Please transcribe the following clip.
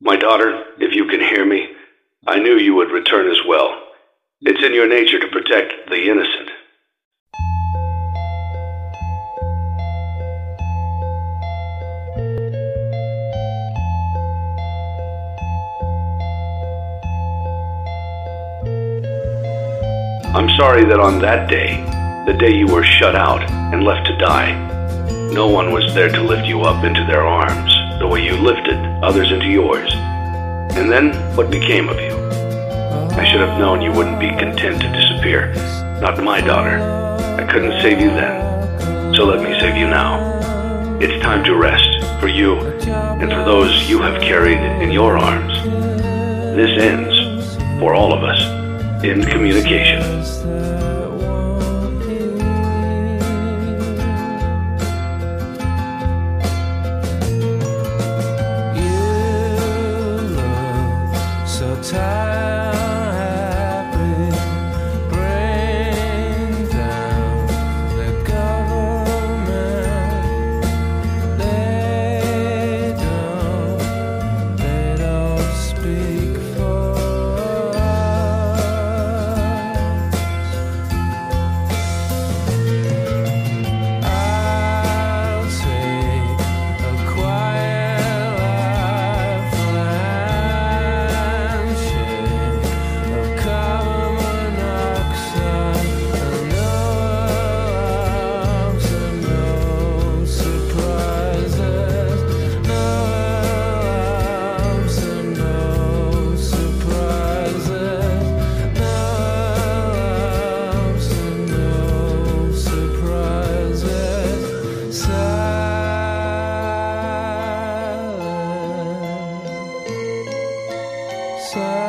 My daughter, if you can hear me, I knew you would return as well. It's in your nature to protect the innocent. I'm sorry that on that day, the day you were shut out and left to die, no one was there to lift you up into their arms the way you lifted others into yours. And then what became of you? I should have known you wouldn't be content to disappear. Not my daughter. I couldn't save you then. So let me save you now. It's time to rest for you and for those you have carried in your arms. This ends, for all of us, in communication. Silent.